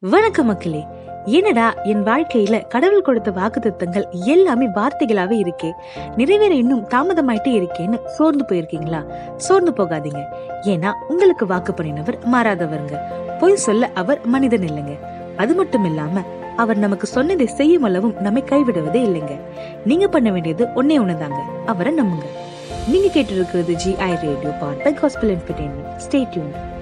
வணக்கம் மக்களே. என்னடா என் வாழ்க்கையில கடவுள் கொடுத்த வாக்குத்தத்தங்கள் எல்லாமே வார்த்தைகளாவே இருக்கே. நிறைவேற இன்னும் தாமதமாயிட்டே இருக்கேன்னு சோர்ந்து போயிருக்கீங்களா? சோர்ந்து போகாதீங்க. ஏன்னா உங்களுக்கு வாக்கு பண்ணினவர் மாறாதவருங்க. பொய் சொல்ல அவர் மனிதன் இல்லைங்க. அது மட்டும் இல்லாம அவர் நமக்கு சொன்னதை செய்யும் அளவும் நம்மை கைவிடுவதே இல்லைங்க. நீங்க பண்ண வேண்டியது ஒன்னே ஒண்ணுதாங்க. அவரை நம்புங்க. நீங்க கேட்டு இருக்கிறது G I radio brought by gospel entertainment stay tuned